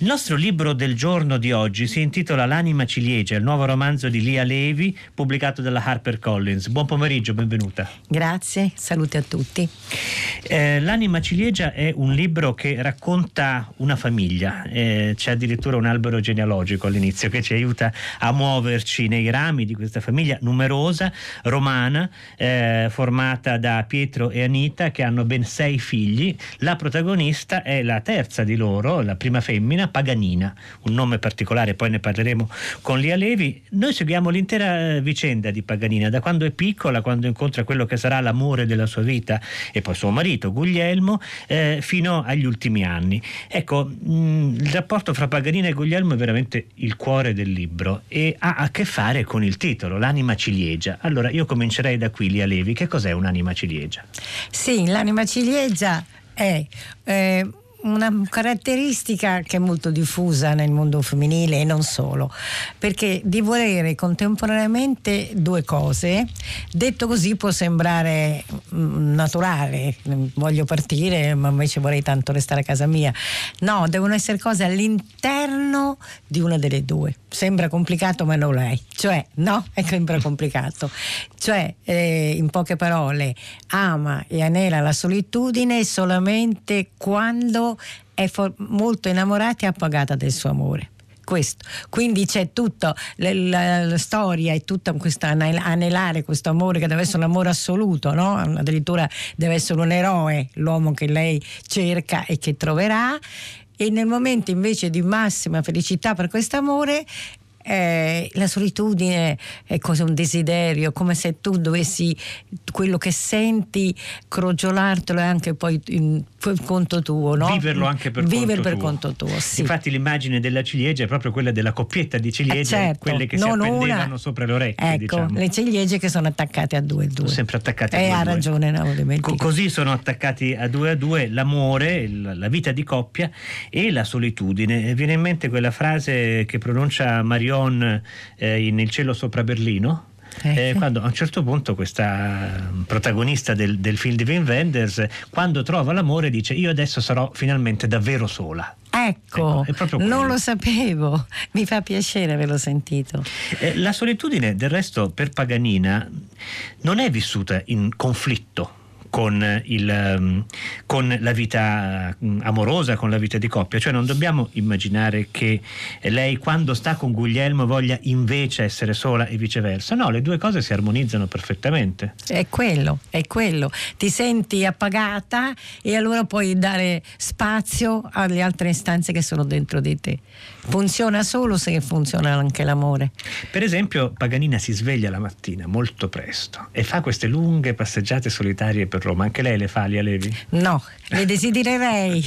Il nostro libro del giorno di oggi si intitola L'anima ciliegia, il nuovo romanzo di Lia Levi, pubblicato dalla HarperCollins. Buon pomeriggio, benvenuta. Grazie, saluti a tutti. Eh, L'anima ciliegia è un libro che racconta una famiglia, eh, c'è addirittura un albero genealogico all'inizio che ci aiuta a muoverci nei rami di questa famiglia numerosa, romana, eh, formata da Pietro e Anita che hanno ben sei figli. La protagonista è la terza di loro, la prima femmina, Paganina, un nome particolare, poi ne parleremo con Lia Levi. Noi seguiamo l'intera eh, vicenda di Paganina, da quando è piccola, quando incontra quello che sarà l'amore della sua vita e poi suo marito Guglielmo, eh, fino agli ultimi anni. Ecco, mh, il rapporto fra Paganina e Guglielmo è veramente il cuore del libro e ha a che fare con il titolo, l'anima ciliegia. Allora io comincerei da qui, Lia Levi, che cos'è un'anima ciliegia? Sì, l'anima ciliegia è eh, una caratteristica che è molto diffusa nel mondo femminile e non solo, perché di volere contemporaneamente due cose, detto così può sembrare mm, naturale, voglio partire ma invece vorrei tanto restare a casa mia. No, devono essere cose all'interno di una delle due. Sembra complicato ma non lo è, cioè no, è sembra complicato. Cioè, eh, in poche parole, ama e anela la solitudine solamente quando è for- molto innamorata e appagata del suo amore questo. Quindi c'è tutta la, la, la, storia e tutta questa anelare questo amore che deve essere un amore assoluto, no? Addirittura deve essere un eroe, l'uomo che lei cerca e che troverà. E nel momento invece di massima felicità per questo amore eh, la solitudine è cosa, un desiderio, come se tu dovessi quello che senti crogiolartelo e anche poi in, conto tuo, no? Viverlo anche per Vivere conto per tuo. conto tuo sì. Infatti l'immagine della ciliegia è proprio quella della coppietta di ciliegie, eh certo, quelle che si appendevano una. sopra le orecchie. Ecco, diciamo. le ciliegie che sono attaccate a due e due. Sono sempre attaccate a eh, due. ha ragione, no, Co- così sono attaccati a due a due l'amore, la vita di coppia e la solitudine. Viene in mente quella frase che pronuncia Marion eh, in Il cielo sopra Berlino, eh, eh, quando a un certo punto questa protagonista del, del, film di Wim Wenders quando trova l'amore dice io adesso sarò finalmente davvero sola Ecco, ecco non lo sapevo, mi fa piacere averlo sentito. Eh, la solitudine, del resto, per Paganina non è vissuta in conflitto con, il, um, con, la vita mm, amorosa, con la vita di coppia. Cioè non dobbiamo immaginare che lei quando sta con Guglielmo voglia invece essere sola e viceversa. No, le due cose si armonizzano perfettamente. È quello, è quello. Ti senti appagata e allora puoi dare spazio alle altre istanze che sono dentro di te. Funziona solo se funziona anche l'amore. Per esempio, Paganina si sveglia la mattina molto presto e fa queste lunghe passeggiate solitarie per Roma. Anche lei le fa, Lia Levi? No, le desidererei.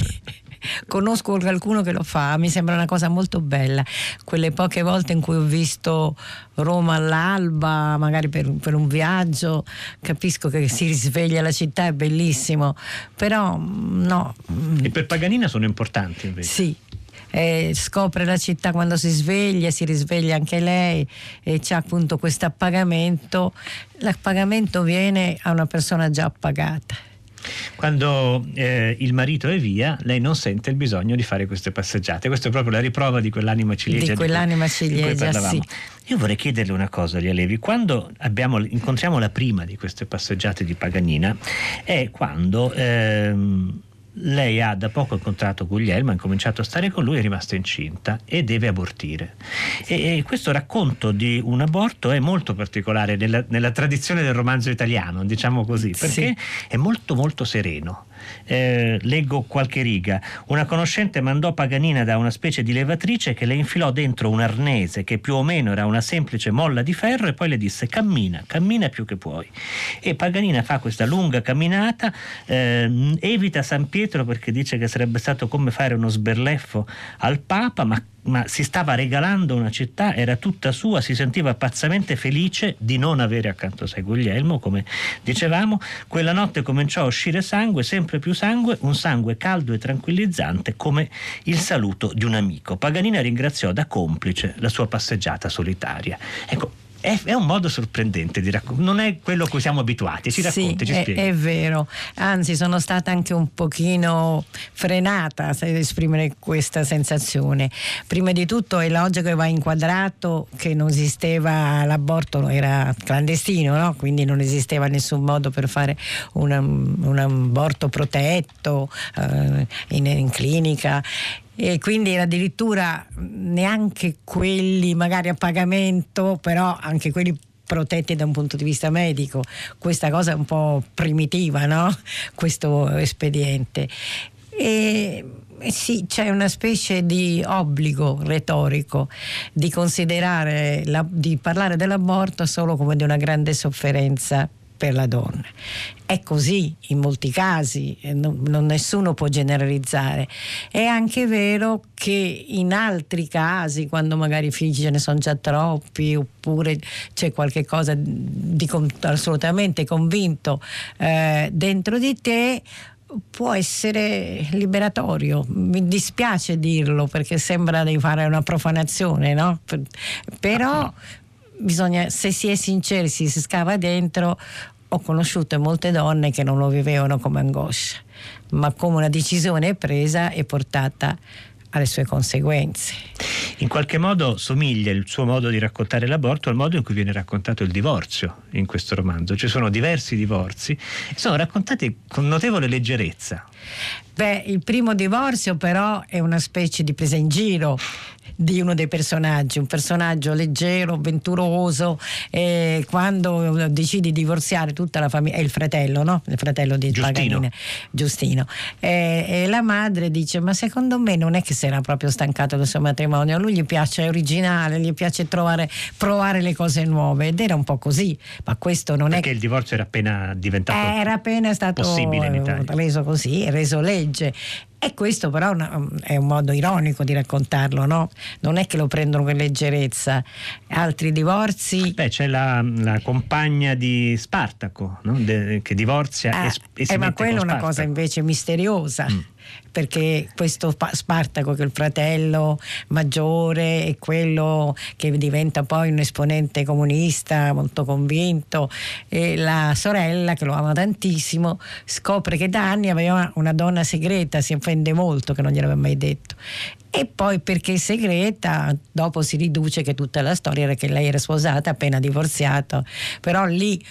Conosco qualcuno che lo fa, mi sembra una cosa molto bella. Quelle poche volte in cui ho visto Roma all'alba, magari per, per un viaggio, capisco che si risveglia la città, è bellissimo, però no. E per Paganina sono importanti invece? Sì, eh, scopre la città quando si sveglia, si risveglia anche lei e c'è appunto questo appagamento. L'appagamento viene a una persona già appagata. Quando eh, il marito è via, lei non sente il bisogno di fare queste passeggiate. Questa è proprio la riprova di quell'anima ciliegia. Di quell'anima ciliegia, di sì. Io vorrei chiederle una cosa, Lia Levi. Quando abbiamo, incontriamo la prima di queste passeggiate di Paganina, è quando... Ehm, lei ha da poco incontrato Guglielmo, ha cominciato a stare con lui, è rimasta incinta e deve abortire. E, e questo racconto di un aborto è molto particolare nella, nella tradizione del romanzo italiano, diciamo così, perché sì. è molto molto sereno eh, leggo qualche riga. Una conoscente mandò Paganina da una specie di levatrice che le infilò dentro un arnese che più o meno era una semplice molla di ferro e poi le disse cammina, cammina più che puoi. E Paganina fa questa lunga camminata, eh, evita San Pietro perché dice che sarebbe stato come fare uno sberleffo al Papa, ma ma si stava regalando una città, era tutta sua, si sentiva pazzamente felice di non avere accanto a sé Guglielmo, come dicevamo. Quella notte cominciò a uscire sangue, sempre più sangue, un sangue caldo e tranquillizzante come il saluto di un amico. Paganina ringraziò da complice la sua passeggiata solitaria. Ecco, è, è, un modo sorprendente di raccontare, non è quello a cui siamo abituati, ci racconti, sì, ci è, è, vero, anzi sono stata anche un pochino frenata ad esprimere questa sensazione. Prima di tutto è logico che va inquadrato che non esisteva l'aborto, era clandestino, no? quindi non esisteva nessun modo per fare un, un aborto protetto eh, in, in clinica e quindi addirittura neanche quelli magari a pagamento, però anche quelli protetti da un punto di vista medico. Questa cosa è un po' primitiva, no? Questo espediente. E sì, c'è una specie di obbligo retorico di considerare, la, di parlare dell'aborto solo come di una grande sofferenza per la donna. È così in molti casi, non, non, nessuno può generalizzare. È anche vero che in altri casi, quando magari i figli ce ne sono già troppi, oppure c'è qualche cosa di assolutamente convinto eh, dentro di te, può essere liberatorio. Mi dispiace dirlo perché sembra di fare una profanazione, no? Però bisogna, se si è sinceri, si, si scava dentro, ho conosciuto molte donne che non lo vivevano come angoscia, ma come una decisione presa e portata alle sue conseguenze. In qualche modo somiglia il suo modo di raccontare l'aborto al modo in cui viene raccontato il divorzio in questo romanzo. Ci sono diversi divorzi e sono raccontati con notevole leggerezza. Beh, il primo divorzio però è una specie di presa in giro di uno dei personaggi, un personaggio leggero, avventuroso, e quando decidi di divorziare tutta la famiglia, è il fratello, no? Il fratello di Giustino. Paganini, Giustino. E, e, la madre dice, ma secondo me non è che si era proprio stancato del suo matrimonio, a lui gli piace originale, gli piace trovare, provare le cose nuove ed era un po' così, ma questo non Perché è... Perché il divorzio era appena diventato... Era appena stato possibile in Italia. reso così, reso legge e questo però è un modo ironico di raccontarlo, no? Non è che lo prendono con leggerezza. Altri divorzi. Beh, c'è la, la compagna di Spartaco no? De, che divorzia ah, e, e si eh, ma quella è una cosa invece misteriosa. Mm perché questo Spartaco che è il fratello maggiore è quello che diventa poi un esponente comunista molto convinto. E la sorella che lo ama tantissimo scopre che da anni aveva una donna segreta, si offende molto che non gliel'aveva mai detto. E poi perché segreta dopo si riduce che tutta la storia era che lei era sposata appena divorziata. Però lì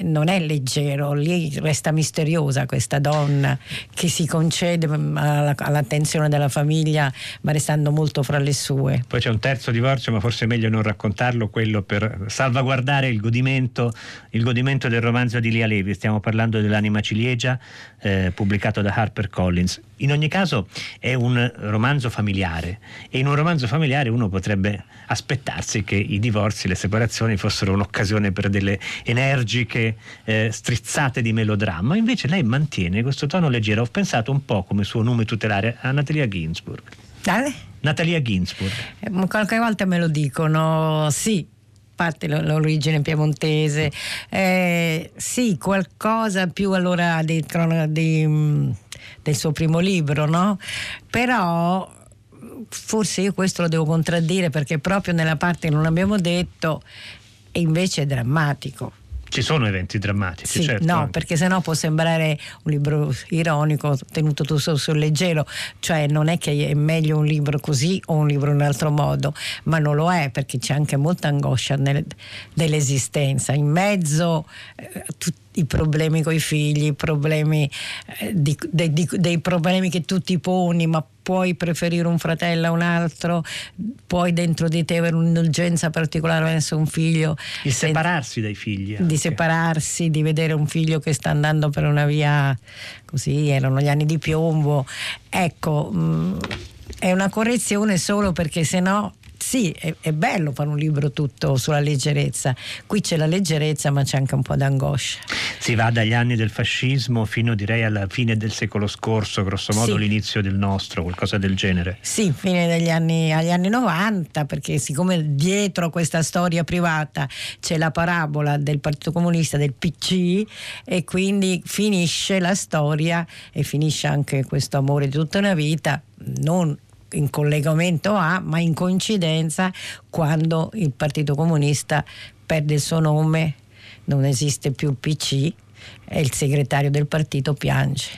non è leggero, lì resta misteriosa questa donna che si concede mm, all'attenzione della famiglia ma restando molto fra le sue. Poi c'è un terzo divorzio ma forse è meglio non raccontarlo, quello per salvaguardare il godimento, il godimento del romanzo di Lia Levi, stiamo parlando dell'anima ciliegia eh, pubblicato da HarperCollins. In ogni caso è un romanzo familiare e in un romanzo familiare uno potrebbe aspettarsi che i divorzi, le separazioni fossero un'occasione per delle energiche eh, strizzate di melodramma, invece lei mantiene questo tono leggero. Ho pensato un po' come suo nome tutelare a Natalia Ginsburg. Dale? Natalia Ginsburg. Eh, qualche volta me lo dicono, sì, parte l'origine piemontese, eh, sì, qualcosa più allora di, di, mm, del suo primo libro, no? Però forse io questo lo devo contraddire perché proprio nella parte che non abbiamo detto è invece drammatico ci sono eventi drammatici, sì, certo. No, perché sennò può sembrare un libro ironico, tenuto tu sul, sul leggero, cioè non è che è meglio un libro così o un libro in un altro modo, ma non lo è perché c'è anche molta angoscia nel, dell'esistenza. In mezzo eh, tutti i problemi con i figli, i problemi, eh, di, de, di, dei problemi che tu ti poni, ma puoi preferire un fratello a un altro, puoi dentro di te avere un'indulgenza particolare verso un figlio. Il separarsi dai figli. Anche. Di separarsi, di vedere un figlio che sta andando per una via così, erano gli anni di piombo. Ecco, mh, mm, è una correzione solo perché se no sì, è, è, bello fare un libro tutto sulla leggerezza. Qui c'è la leggerezza, ma c'è anche un po' d'angoscia. Si va dagli anni del fascismo fino direi alla fine del secolo scorso, grosso modo sì. l'inizio del nostro, qualcosa del genere. Sì, fine degli anni, agli anni 90, perché siccome dietro questa storia privata c'è la parabola del Partito Comunista, del PC, e quindi finisce la storia e finisce anche questo amore di tutta una vita, non in collegamento a, ma in coincidenza quando il Partito Comunista perde il suo nome, non esiste più il PC e il segretario del partito piange.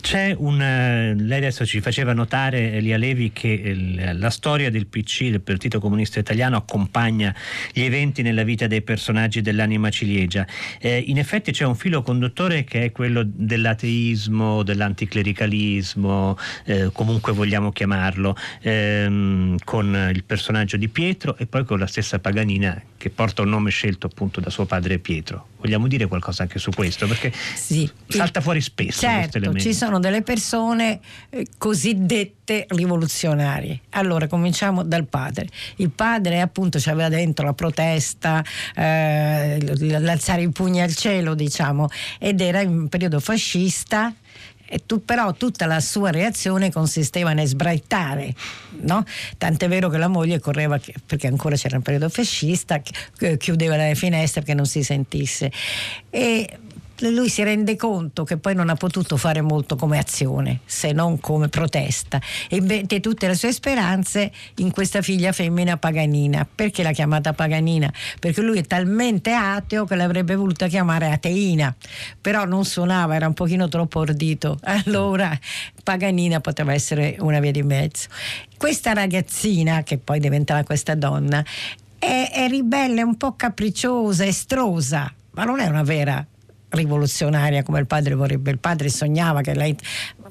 C'è un. Eh, lei adesso ci faceva notare, Elia Levi, che la storia del PC, del Partito Comunista Italiano, accompagna gli eventi nella vita dei personaggi dell'anima ciliegia. Eh, in effetti c'è un filo conduttore che è quello dell'ateismo, dell'anticlericalismo, eh, comunque vogliamo chiamarlo, ehm, con il personaggio di Pietro e poi con la stessa Paganina che porta un nome scelto appunto da suo padre Pietro. Vogliamo dire qualcosa anche su questo? Perché sì, salta fuori spesso certo, questo elemento. Ci sono delle persone eh, cosiddette rivoluzionarie. Allora cominciamo dal padre. Il padre appunto aveva dentro la protesta, eh, l'alzare i pugni al cielo, diciamo, ed era in un periodo fascista tu, però tutta la sua reazione consisteva nel sbraitare, no? tant'è vero che la moglie correva, perché ancora c'era un periodo fascista, chiudeva le finestre perché non si sentisse. E lui si rende conto che poi non ha potuto fare molto come azione, se non come protesta, e mette tutte le sue speranze in questa figlia femmina paganina. Perché l'ha chiamata paganina? Perché lui è talmente ateo che l'avrebbe voluta chiamare ateina, però non suonava, era un pochino troppo ordito. Allora paganina poteva essere una via di mezzo. Questa ragazzina, che poi diventerà questa donna, è, è ribelle, un po' capricciosa, estrosa, ma non è una vera rivoluzionaria come il padre vorrebbe. Il padre sognava che lei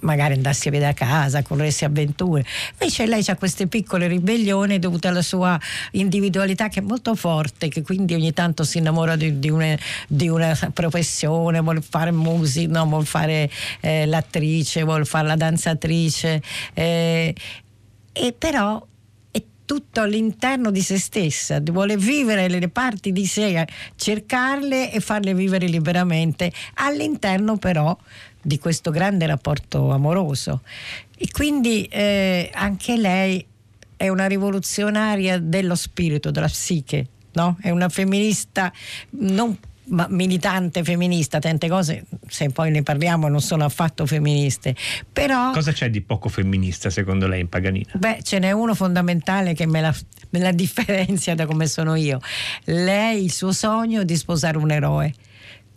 magari andasse via da casa, corresse avventure. Invece lei ha queste piccole ribellioni dovute alla sua individualità che è molto forte, che quindi ogni tanto si innamora di, di, una, di una, professione, vuole fare musica, no, vuole fare eh, l'attrice, vuole fare la danzatrice. Eh, e però tutto all'interno di se stessa, vuole vivere le parti di sé, cercarle e farle vivere liberamente, all'interno però di questo grande rapporto amoroso. E quindi eh, anche lei è una rivoluzionaria dello spirito, della psiche, no? è una femminista non militante femminista, tante cose, se poi ne parliamo, non sono affatto femministe. Però, Cosa c'è di poco femminista secondo lei in Paganina? Beh, ce n'è uno fondamentale che me la, me la differenzia da come sono io. Lei, il suo sogno è di sposare un eroe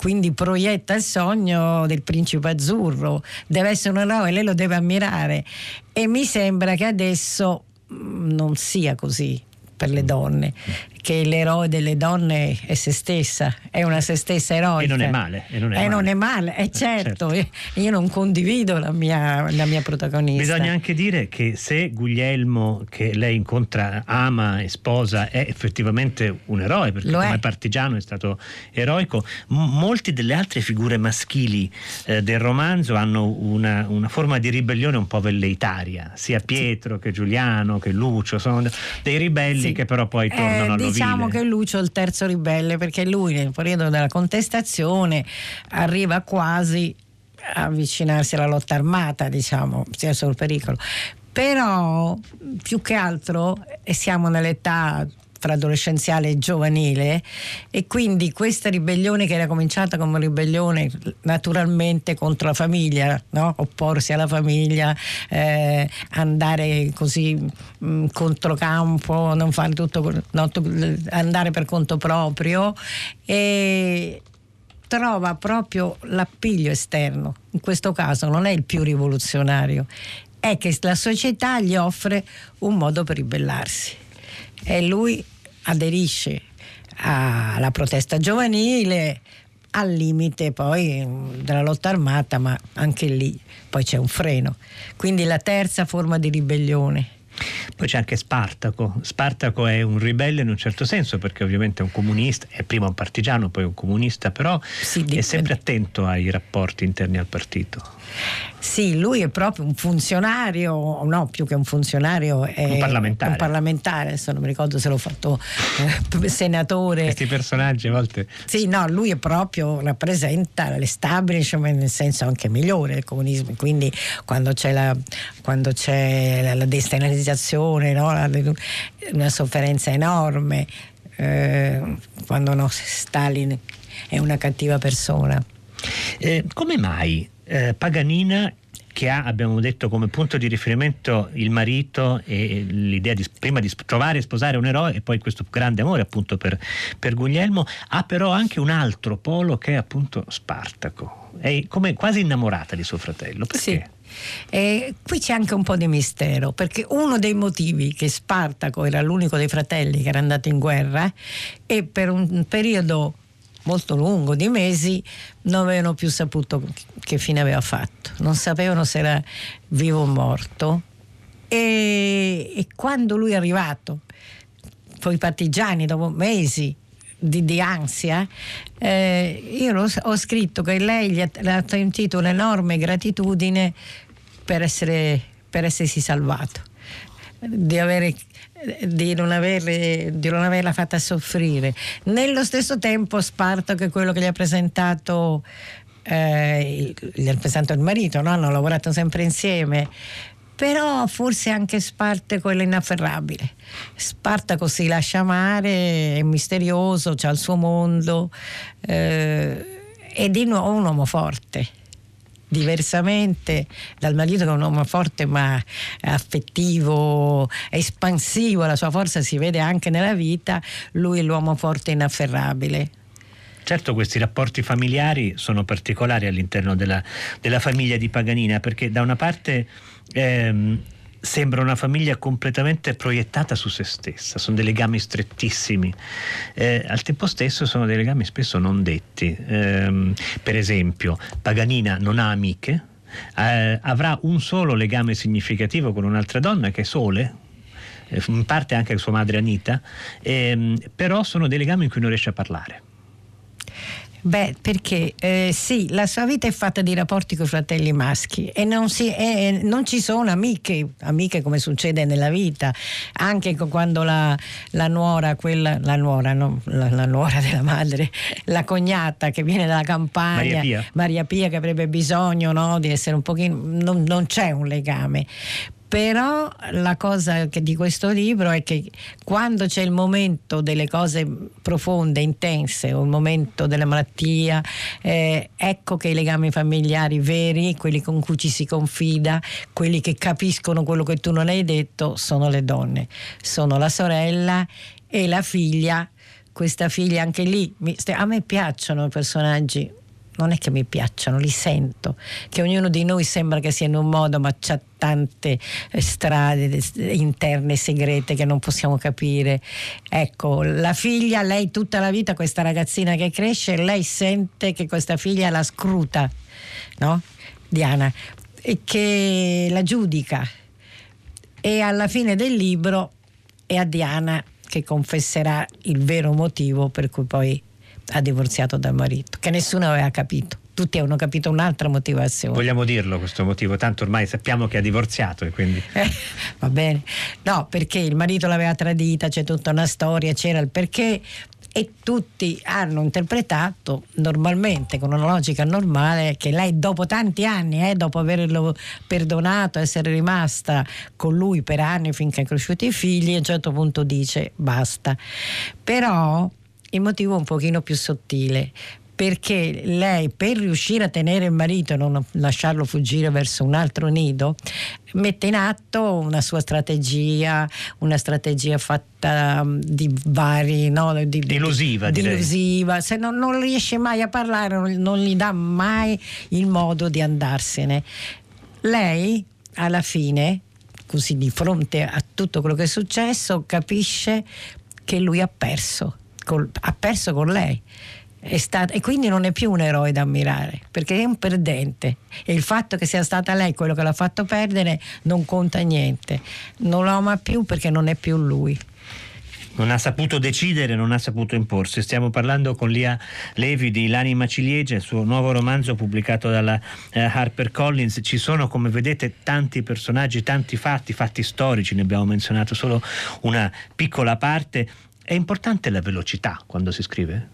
quindi proietta il sogno del principe azzurro, deve essere un eroe, lei lo deve ammirare e mi sembra che adesso mm, non sia così per le donne che l'eroe delle donne è se stessa, è una se stessa eroica. E non è male. E non è, e male. Non è male, è certo, certo. io non condivido la mia, la mia, protagonista. Bisogna anche dire che se Guglielmo, che lei incontra, ama e sposa, è effettivamente un eroe, perché Lo come è. partigiano è stato eroico, m- molte delle altre figure maschili eh, del romanzo hanno una, una, forma di ribellione un po' velleitaria, sia Pietro sì. che Giuliano che Lucio, sono dei ribelli sì. che però poi eh, tornano eh, diciamo che Lucio è il terzo ribelle perché lui nel periodo della contestazione arriva quasi a avvicinarsi alla lotta armata, diciamo, sia sul pericolo. Però più che altro siamo nell'età fra adolescenziale e giovanile e quindi questa ribellione che era cominciata come ribellione naturalmente contro la famiglia, no? opporsi alla famiglia, eh, andare così mh, mm, controcampo, non fare tutto, no, andare per conto proprio e trova proprio l'appiglio esterno, in questo caso non è il più rivoluzionario, è che la società gli offre un modo per ribellarsi e lui aderisce alla protesta giovanile al limite poi della lotta armata, ma anche lì poi c'è un freno. Quindi la terza forma di ribellione poi c'è anche Spartaco. Spartaco è un ribelle in un certo senso perché ovviamente è un comunista, è prima un partigiano, poi un comunista, però sì, è sempre attento ai rapporti interni al partito. Sì, lui è proprio un funzionario, no, più che un funzionario, è un parlamentare. Un parlamentare, adesso non mi ricordo se l'ho fatto eh, senatore. Questi personaggi a volte. Sì, no, lui è proprio, rappresenta l'establishment nel senso anche migliore del comunismo, quindi quando c'è la, quando c'è la, la destenalizzazione, no, la, una sofferenza enorme, eh, quando no, Stalin è una cattiva persona. Eh, come mai eh, Paganina che ha, abbiamo detto, come punto di riferimento il marito e l'idea di prima di trovare e sposare un eroe e poi questo grande amore appunto per, per Guglielmo, ha però anche un altro polo che è appunto Spartaco. È come quasi innamorata di suo fratello. Perché? Sì. E qui c'è anche un po' di mistero, perché uno dei motivi che Spartaco era l'unico dei fratelli che era andato in guerra e per un periodo molto lungo di mesi non avevano più saputo che fine aveva fatto, non sapevano se era vivo o morto. E, e quando lui è arrivato, poi i partigiani dopo mesi di, di ansia, eh, io lo, ho scritto che lei gli ha, ha sentito un'enorme gratitudine per, essere, per essersi salvato, di avere di non, aver, di non, averla fatta soffrire. Nello stesso tempo Spartaco è quello che gli ha presentato, eh, gli ha presentato il marito, no? hanno lavorato sempre insieme. Però forse anche Spartaco è l'inafferrabile. Spartaco si lascia amare, è misterioso, ha il suo mondo, eh, è di nuovo un uomo forte diversamente dal marito che è un uomo forte ma affettivo, espansivo, la sua forza si vede anche nella vita, lui è l'uomo forte inafferrabile. Certo questi rapporti familiari sono particolari all'interno della, della famiglia di Paganina perché da una parte ehm, sembra una famiglia completamente proiettata su se stessa, sono dei legami strettissimi, eh, al tempo stesso sono dei legami spesso non detti. Eh, per esempio, Paganina non ha amiche, eh, avrà un solo legame significativo con un'altra donna che è Sole, eh, in parte anche sua madre Anita, ehm, però sono dei legami in cui non riesce a parlare. Beh, perché eh, sì, la sua vita è fatta di rapporti con i fratelli maschi e non, si, eh, non, ci sono amiche, amiche come succede nella vita, anche quando la, la nuora, quella, la nuora, no? la, la, nuora della madre, la cognata che viene dalla campagna, Maria Pia, Maria Pia che avrebbe bisogno no, di essere un pochino, non, non c'è un legame però la cosa di questo libro è che quando c'è il momento delle cose profonde, intense, o il momento della malattia, eh, ecco che i legami familiari veri, quelli con cui ci si confida, quelli che capiscono quello che tu non hai detto, sono le donne, sono la sorella e la figlia. Questa figlia anche lì, a me piacciono i personaggi non è che mi piacciono, li sento, che ognuno di noi sembra che sia in un modo, ma c'ha tante eh, strade interne segrete che non possiamo capire. Ecco, la figlia, lei tutta la vita, questa ragazzina che cresce, lei sente che questa figlia la scruta, no? Diana, e che la giudica. E alla fine del libro è a Diana che confesserà il vero motivo per cui poi ha divorziato dal marito, che nessuno aveva capito. Tutti avevano capito un'altra motivazione. Vogliamo dirlo questo motivo, tanto ormai sappiamo che ha divorziato e quindi... Eh, va bene. No, perché il marito l'aveva tradita, c'è tutta una storia, c'era il perché e tutti hanno interpretato normalmente, con una logica normale, che lei dopo tanti anni, eh, dopo averlo perdonato, essere rimasta con lui per anni finché hanno cresciuti i figli, a un certo punto dice basta. Però il motivo è un pochino più sottile perché lei per riuscire a tenere il marito e non lasciarlo fuggire verso un altro nido mette in atto una sua strategia una strategia fatta um, di vari no, di, delusiva, di, delusiva. se non, non, riesce mai a parlare non, non gli dà mai il modo di andarsene. Lei alla fine così di fronte a tutto quello che è successo capisce che lui ha perso col, ha perso con lei. Stata, e quindi non è più un eroe da ammirare perché è un perdente e il fatto che sia stata lei quello che l'ha fatto perdere non conta niente non lo ama più perché non è più lui non ha saputo decidere, non ha saputo imporsi. Stiamo parlando con Lia Levi di L'anima ciliegia, il suo nuovo romanzo pubblicato dalla eh, Harper Collins. Ci sono, come vedete, tanti personaggi, tanti fatti, fatti storici, ne abbiamo menzionato solo una piccola parte. È importante la velocità quando si scrive?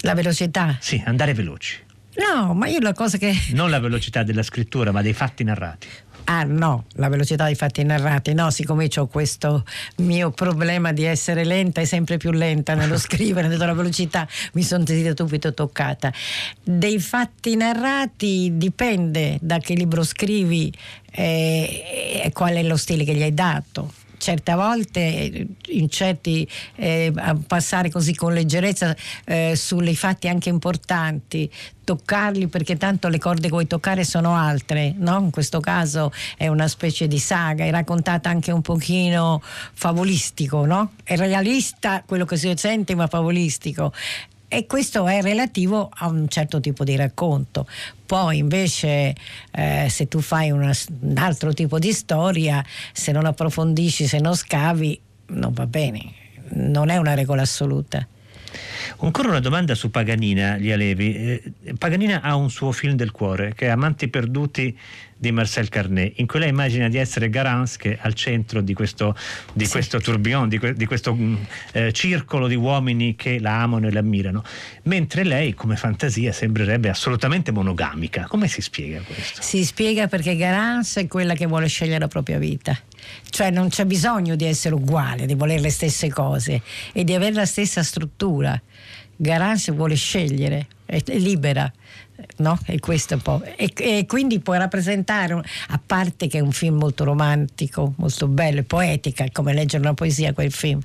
La velocità? Sì, andare veloci. No, ma io la cosa che... Non la velocità della scrittura, ma dei fatti narrati. Ah no, la velocità dei fatti narrati, no, siccome ho questo mio problema di essere lenta e sempre più lenta nello scrivere, nella velocità, mi sono sentita subito toccata. Dei fatti narrati dipende da che libro scrivi eh, e qual è lo stile che gli hai dato certe volte in certi eh, passare così con leggerezza eh, sulle fatti anche importanti toccarli perché tanto le corde che vuoi toccare sono altre no? in questo caso è una specie di saga è raccontata anche un pochino favolistico no? è realista quello che si sente ma favolistico e questo è relativo a un certo tipo di racconto. Poi invece eh, se tu fai una, un altro tipo di storia, se non approfondisci, se non scavi, non va bene, non è una regola assoluta. Ancora una domanda su Paganina, gli Alevi. Eh, Paganina ha un suo film del cuore che è Amanti perduti di Marcel Carnet, in cui lei immagina di essere Garance che è al centro di questo, di sì. questo tourbillon, di, que, di questo mm, eh, circolo di uomini che la amano e la ammirano, mentre lei come fantasia sembrerebbe assolutamente monogamica. Come si spiega questo? Si spiega perché Garance è quella che vuole scegliere la propria vita cioè non c'è bisogno di essere uguale, di volere le stesse cose e di avere la stessa struttura. Garance vuole scegliere, è, è libera. No? E questo un po'. E, e, quindi può rappresentare, a parte che è un film molto romantico, molto bello e poetica, come leggere una poesia quel film,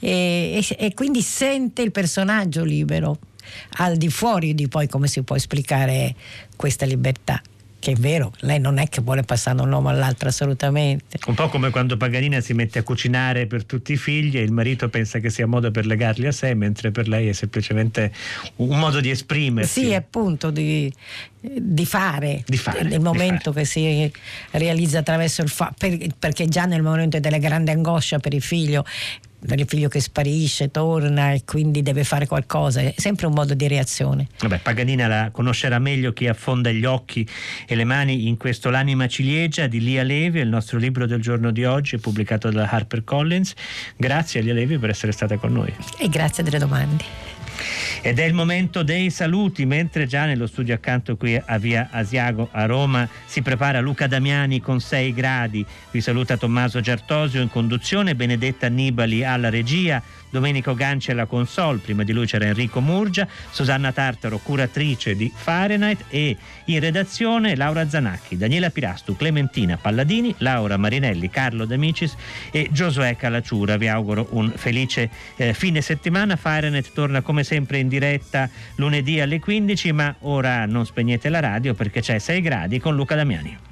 e, e, e quindi sente il personaggio libero, al di fuori di poi come si può esplicare questa libertà che è vero, lei non è che vuole passare da un uomo all'altro assolutamente. Un po' come quando Paganina si mette a cucinare per tutti i figli e il marito pensa che sia modo per legarli a sé, mentre per lei è semplicemente un modo di esprimersi. Sì, appunto, di, di fare, di fare nel momento fare. che si realizza attraverso il fatto, per, perché già nel momento della grande angoscia per il figlio per il figlio che sparisce, torna e quindi deve fare qualcosa, è sempre un modo di reazione. Vabbè, Paganina la conoscerà meglio chi affonda gli occhi e le mani in questo L'anima ciliegia di Lia Levi, il nostro libro del giorno di oggi, pubblicato da HarperCollins. Grazie a Lia Levi per essere stata con noi. E grazie delle domande. Ed è il momento dei saluti, mentre già nello studio accanto qui a Via Asiago a Roma si prepara Luca Damiani con 6 gradi. Vi saluta Tommaso Giartosio in conduzione, Benedetta Annibali alla regia. Domenico Ganci alla console, prima di lui c'era Enrico Murgia, Susanna Tartaro, curatrice di Fahrenheit e in redazione Laura Zanacchi, Daniela Pirastu, Clementina Palladini, Laura Marinelli, Carlo D'Amicis e Giosuè Calacciura. Vi auguro un felice eh, fine settimana. Fahrenheit torna come sempre in diretta lunedì alle 15, ma ora non spegnete la radio perché c'è 6 gradi con Luca Damiani.